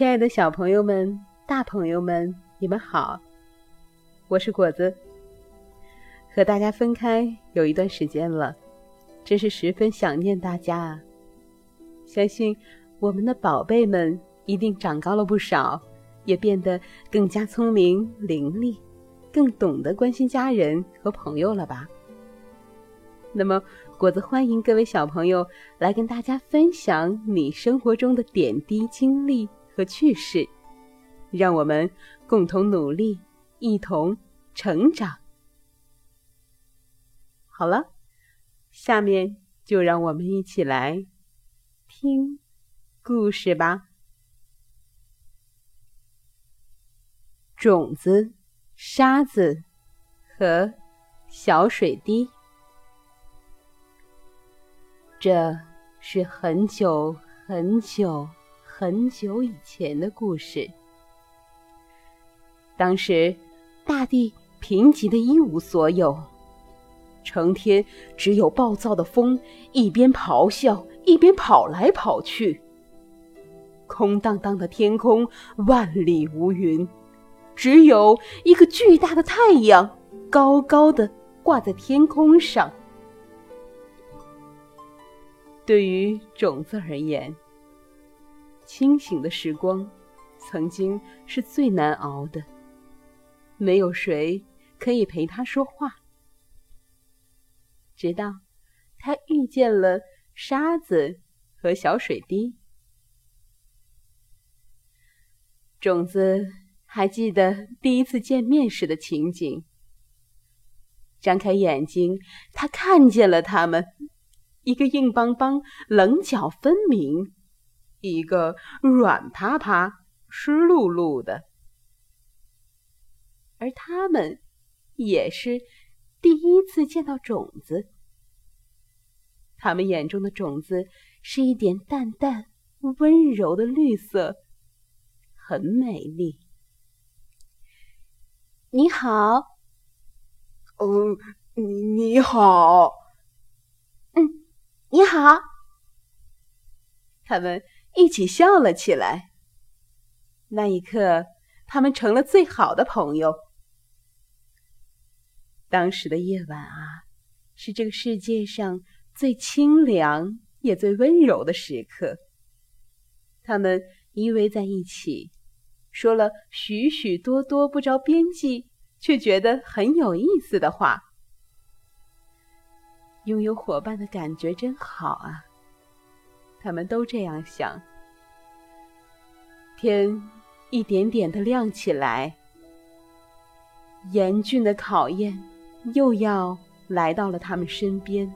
亲爱的小朋友们、大朋友们，你们好！我是果子。和大家分开有一段时间了，真是十分想念大家啊！相信我们的宝贝们一定长高了不少，也变得更加聪明伶俐，更懂得关心家人和朋友了吧？那么，果子欢迎各位小朋友来跟大家分享你生活中的点滴经历和趣事，让我们共同努力，一同成长。好了，下面就让我们一起来听故事吧。种子、沙子和小水滴。这是很久很久很久以前的故事。当时，大地贫瘠的一无所有，成天只有暴躁的风，一边咆哮一边跑来跑去。空荡荡的天空，万里无云，只有一个巨大的太阳，高高的挂在天空上。对于种子而言，清醒的时光曾经是最难熬的，没有谁可以陪他说话。直到他遇见了沙子和小水滴，种子还记得第一次见面时的情景。张开眼睛，他看见了他们。一个硬邦邦、棱角分明，一个软趴趴、湿漉漉的，而他们也是第一次见到种子。他们眼中的种子是一点淡淡、温柔的绿色，很美丽。你好，哦，你你好。嗯你好，他们一起笑了起来。那一刻，他们成了最好的朋友。当时的夜晚啊，是这个世界上最清凉也最温柔的时刻。他们依偎在一起，说了许许多多不着边际却觉得很有意思的话。拥有伙伴的感觉真好啊！他们都这样想。天一点点的亮起来，严峻的考验又要来到了他们身边。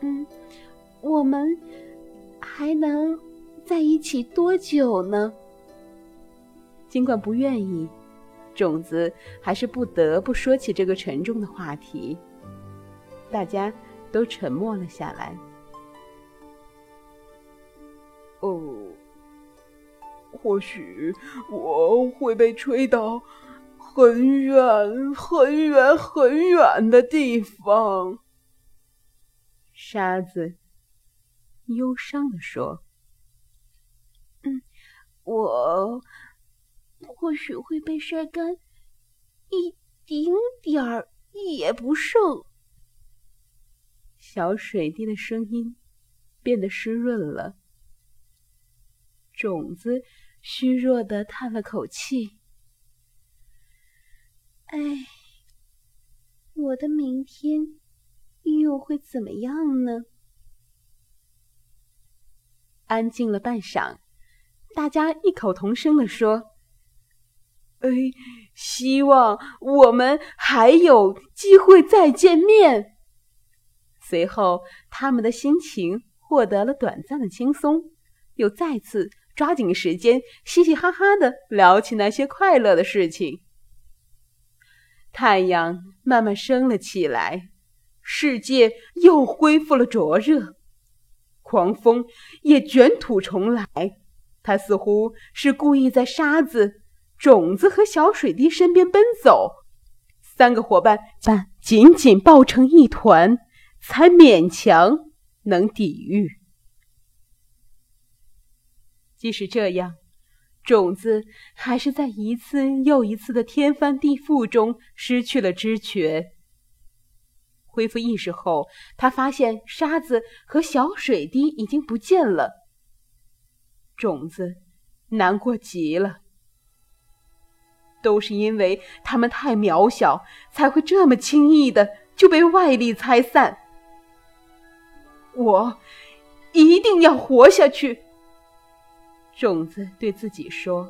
嗯，我们还能在一起多久呢？尽管不愿意。种子还是不得不说起这个沉重的话题，大家都沉默了下来。哦，或许我会被吹到很远、很远、很远的地方。沙子忧伤的说：“嗯，我。”或许会被晒干，一丁点儿也不剩。小水滴的声音变得湿润了。种子虚弱的叹了口气：“哎，我的明天又会怎么样呢？”安静了半晌，大家异口同声的说。哎，希望我们还有机会再见面。随后，他们的心情获得了短暂的轻松，又再次抓紧时间，嘻嘻哈哈的聊起那些快乐的事情。太阳慢慢升了起来，世界又恢复了灼热，狂风也卷土重来。他似乎是故意在沙子。种子和小水滴身边奔走，三个伙伴紧紧抱成一团，才勉强能抵御。即使这样，种子还是在一次又一次的天翻地覆中失去了知觉。恢复意识后，他发现沙子和小水滴已经不见了。种子难过极了，都是因为他们太渺小，才会这么轻易的就被外力拆散。我一定要活下去。种子对自己说：“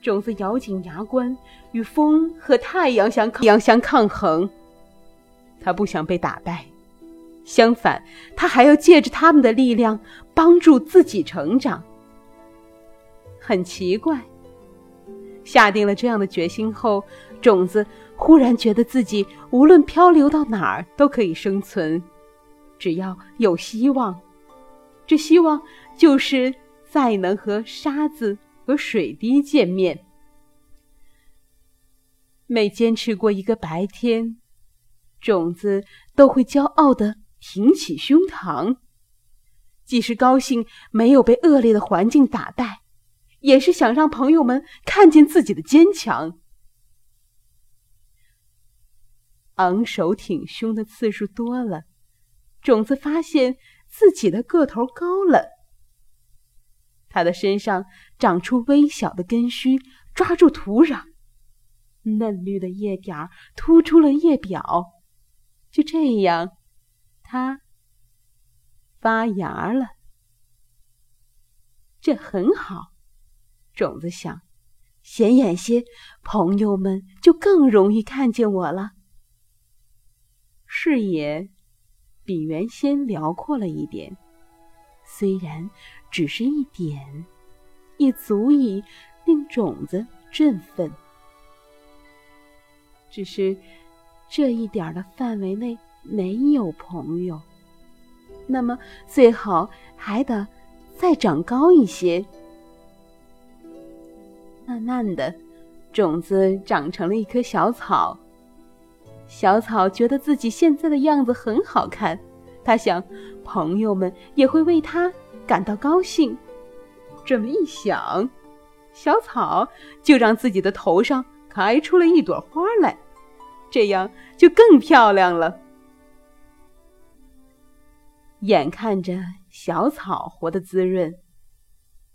种子咬紧牙关，与风和太阳相抗阳相抗衡。他不想被打败，相反，他还要借着他们的力量帮助自己成长。很奇怪，下定了这样的决心后，种子忽然觉得自己无论漂流到哪儿都可以生存，只要有希望。这希望就是。”再能和沙子和水滴见面，每坚持过一个白天，种子都会骄傲的挺起胸膛。既是高兴没有被恶劣的环境打败，也是想让朋友们看见自己的坚强。昂首挺胸的次数多了，种子发现自己的个头高了。它的身上长出微小的根须，抓住土壤，嫩绿的叶点儿突出了叶表。就这样，它发芽了。这很好，种子想，显眼些，朋友们就更容易看见我了。视野比原先辽阔了一点，虽然。只是一点，也足以令种子振奋。只是这一点的范围内没有朋友，那么最好还得再长高一些。慢慢的，种子长成了一棵小草。小草觉得自己现在的样子很好看，他想，朋友们也会为他。感到高兴，这么一想，小草就让自己的头上开出了一朵花来，这样就更漂亮了。眼看着小草活得滋润，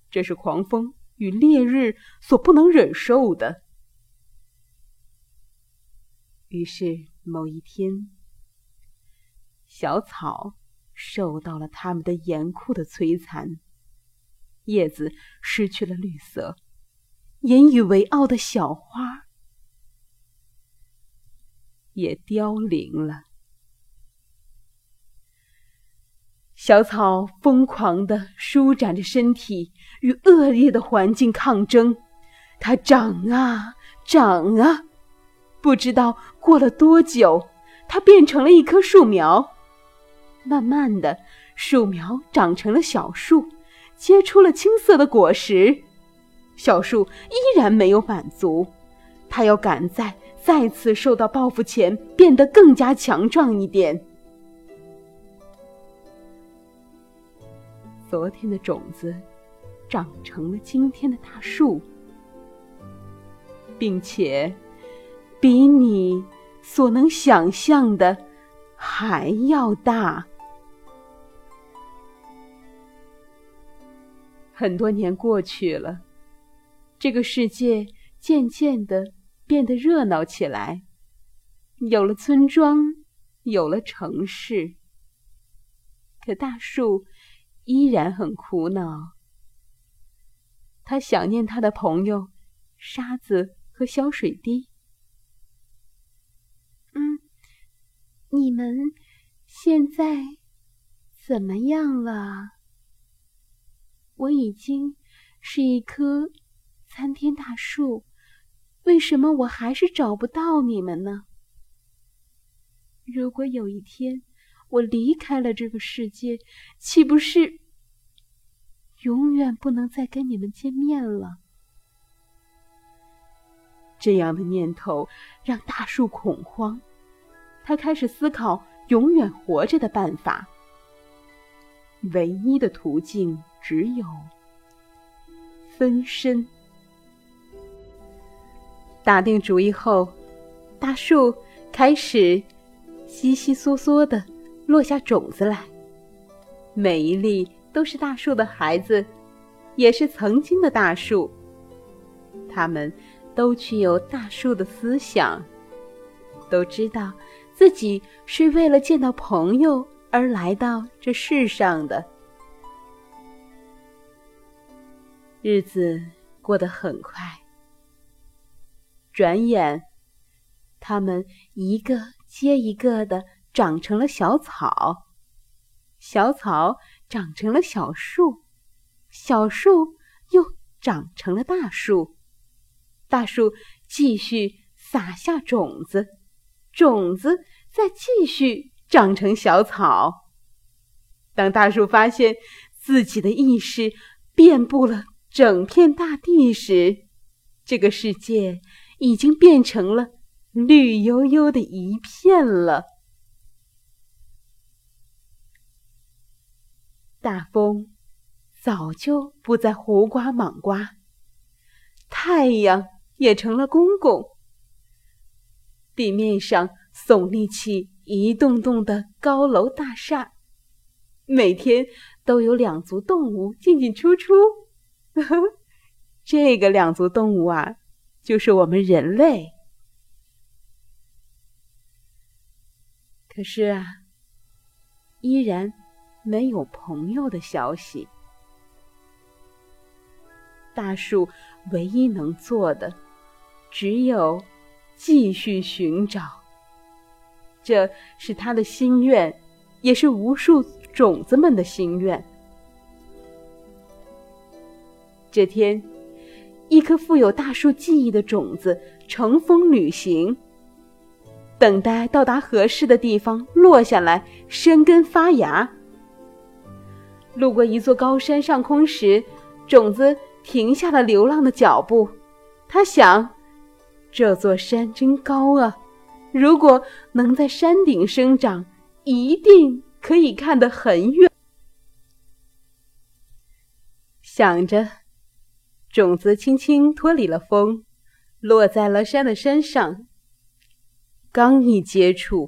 这是狂风与烈日所不能忍受的。于是某一天，小草。受到了他们的严酷的摧残，叶子失去了绿色，引以为傲的小花也凋零了。小草疯狂的舒展着身体，与恶劣的环境抗争。它长啊长啊，不知道过了多久，它变成了一棵树苗。慢慢的，树苗长成了小树，结出了青色的果实。小树依然没有满足，它要赶在再次受到报复前变得更加强壮一点。昨天的种子长成了今天的大树，并且比你所能想象的还要大。很多年过去了，这个世界渐渐的变得热闹起来，有了村庄，有了城市。可大树依然很苦恼，他想念他的朋友沙子和小水滴。你们现在怎么样了？我已经是一棵参天大树，为什么我还是找不到你们呢？如果有一天我离开了这个世界，岂不是永远不能再跟你们见面了？这样的念头让大树恐慌，他开始思考永远活着的办法。唯一的途径。只有分身。打定主意后，大树开始稀稀嗦嗦的落下种子来，每一粒都是大树的孩子，也是曾经的大树。他们都具有大树的思想，都知道自己是为了见到朋友而来到这世上的。日子过得很快。转眼，它们一个接一个的长成了小草，小草长成了小树，小树又长成了大树，大树继续撒下种子，种子再继续长成小草。当大树发现自己的意识遍布了整片大地时，这个世界。已经变成了绿油油的一片了。大风早就不再胡刮莽刮，太阳也成了公公。地面上耸立起一栋栋的高楼大厦，每天都有两足动物进进出出。这个两足动物啊。就是我们人类，可是啊，依然没有朋友的消息。大树唯一能做的，只有继续寻找。这是他的心愿，也是无数种子们的心愿。这天。一颗富有大树记忆的种子乘风旅行，等待到达合适的地方落下来生根发芽。路过一座高山上空时，种子停下了流浪的脚步。他想：这座山真高啊！如果能在山顶生长，一定可以看得很远。想着。种子轻轻脱离了风，落在了山的身上。刚一接触，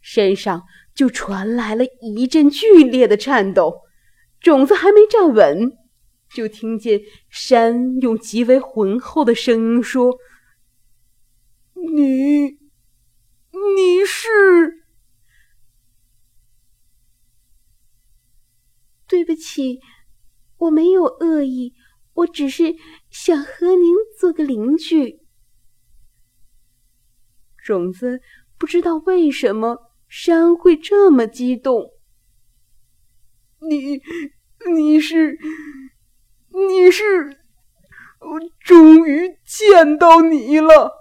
身上就传来了一阵剧烈的颤抖。种子还没站稳，就听见山用极为浑厚的声音说：“你，你是？对不起，我没有恶意。”我只是想和您做个邻居。种子不知道为什么山会这么激动。你，你是，你是，我终于见到你了。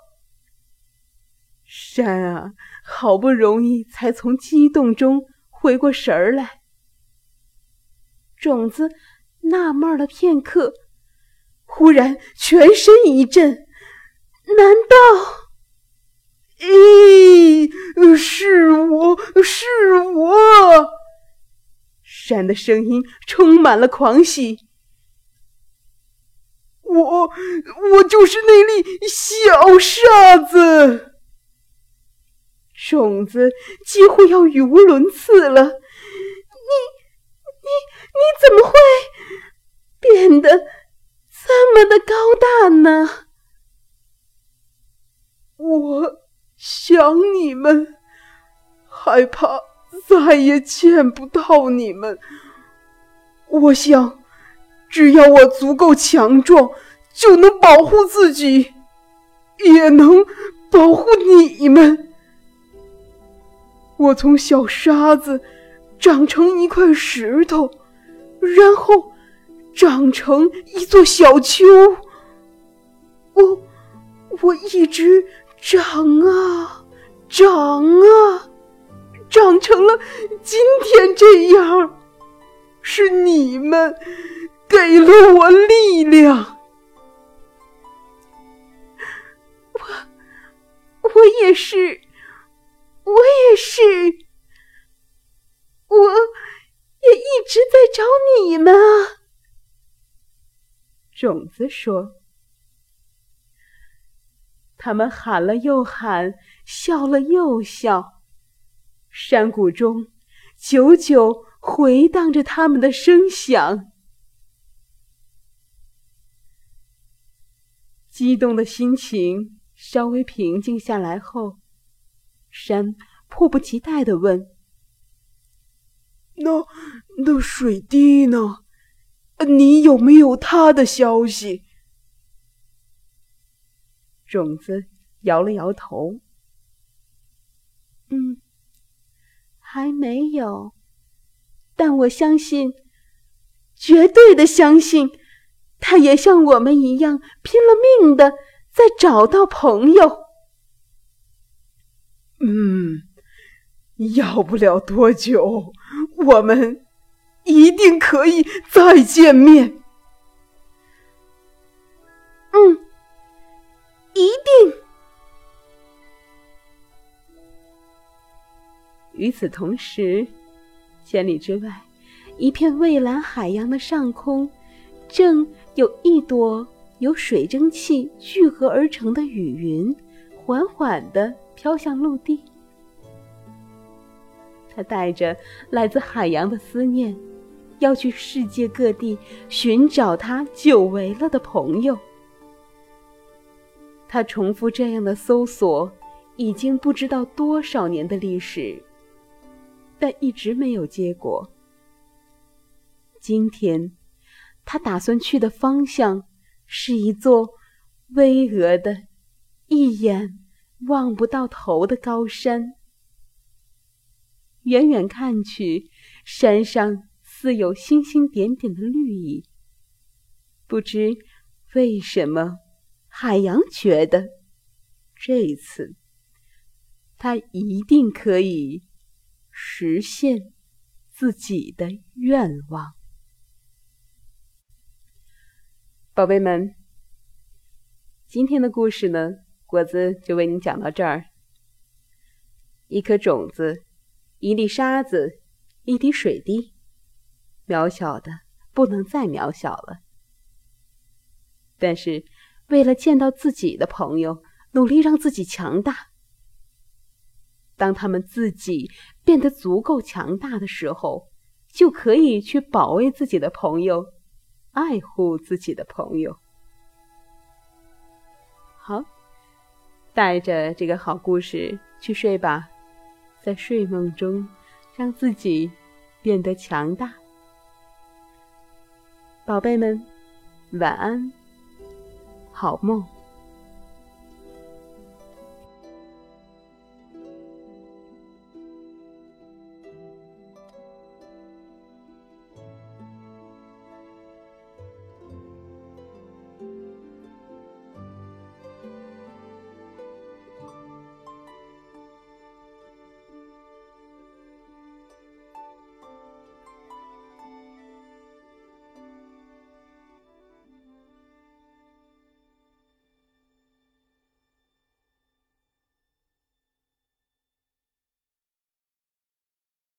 山啊，好不容易才从激动中回过神儿来。种子纳闷了片刻。忽然，全身一震，难道？咦，是我是我！山的声音充满了狂喜。我，我就是那粒小沙子。种子几乎要语无伦次了。你，你，你怎么会变得？这么的高大呢？我想你们，害怕再也见不到你们。我想，只要我足够强壮，就能保护自己，也能保护你们。我从小沙子长成一块石头，然后。长成一座小丘，我我一直长啊长啊，长成了今天这样。是你们给了我力量，我我也是，我也是，我也一直在找你们啊。种子说。他们喊了又喊，笑了又笑，山谷中久久回荡着他们的声响。激动的心情稍微平静下来后，山迫不及待的问：“那那水滴呢？你有没有他的消息？”种子摇了摇头，嗯，还没有，但我相信，绝对的相信，他也像我们一样拼了命的在找到朋友。嗯，要不了多久，我们一定可以再见面。嗯。一定。与此同时，千里之外，一片蔚蓝海洋的上空，正有一朵由水蒸气聚合而成的雨云，缓缓的飘向陆地。他带着来自海洋的思念，要去世界各地寻找他久违了的朋友。他重复这样的搜索，已经不知道多少年的历史，但一直没有结果。今天，他打算去的方向是一座巍峨的、一眼望不到头的高山。远远看去，山上似有星星点点的绿意。不知为什么。海洋觉得，这次他一定可以实现自己的愿望。宝贝们，今天的故事呢，果子就为你讲到这儿。一颗种子，一粒沙子，一滴水滴，渺小的不能再渺小了。但是。为了见到自己的朋友，努力让自己强大。当他们自己变得足够强大的时候，就可以去保卫自己的朋友，爱护自己的朋友。带着这个好故事去睡吧，在睡梦中让自己变得强大。宝贝们，晚安。好梦。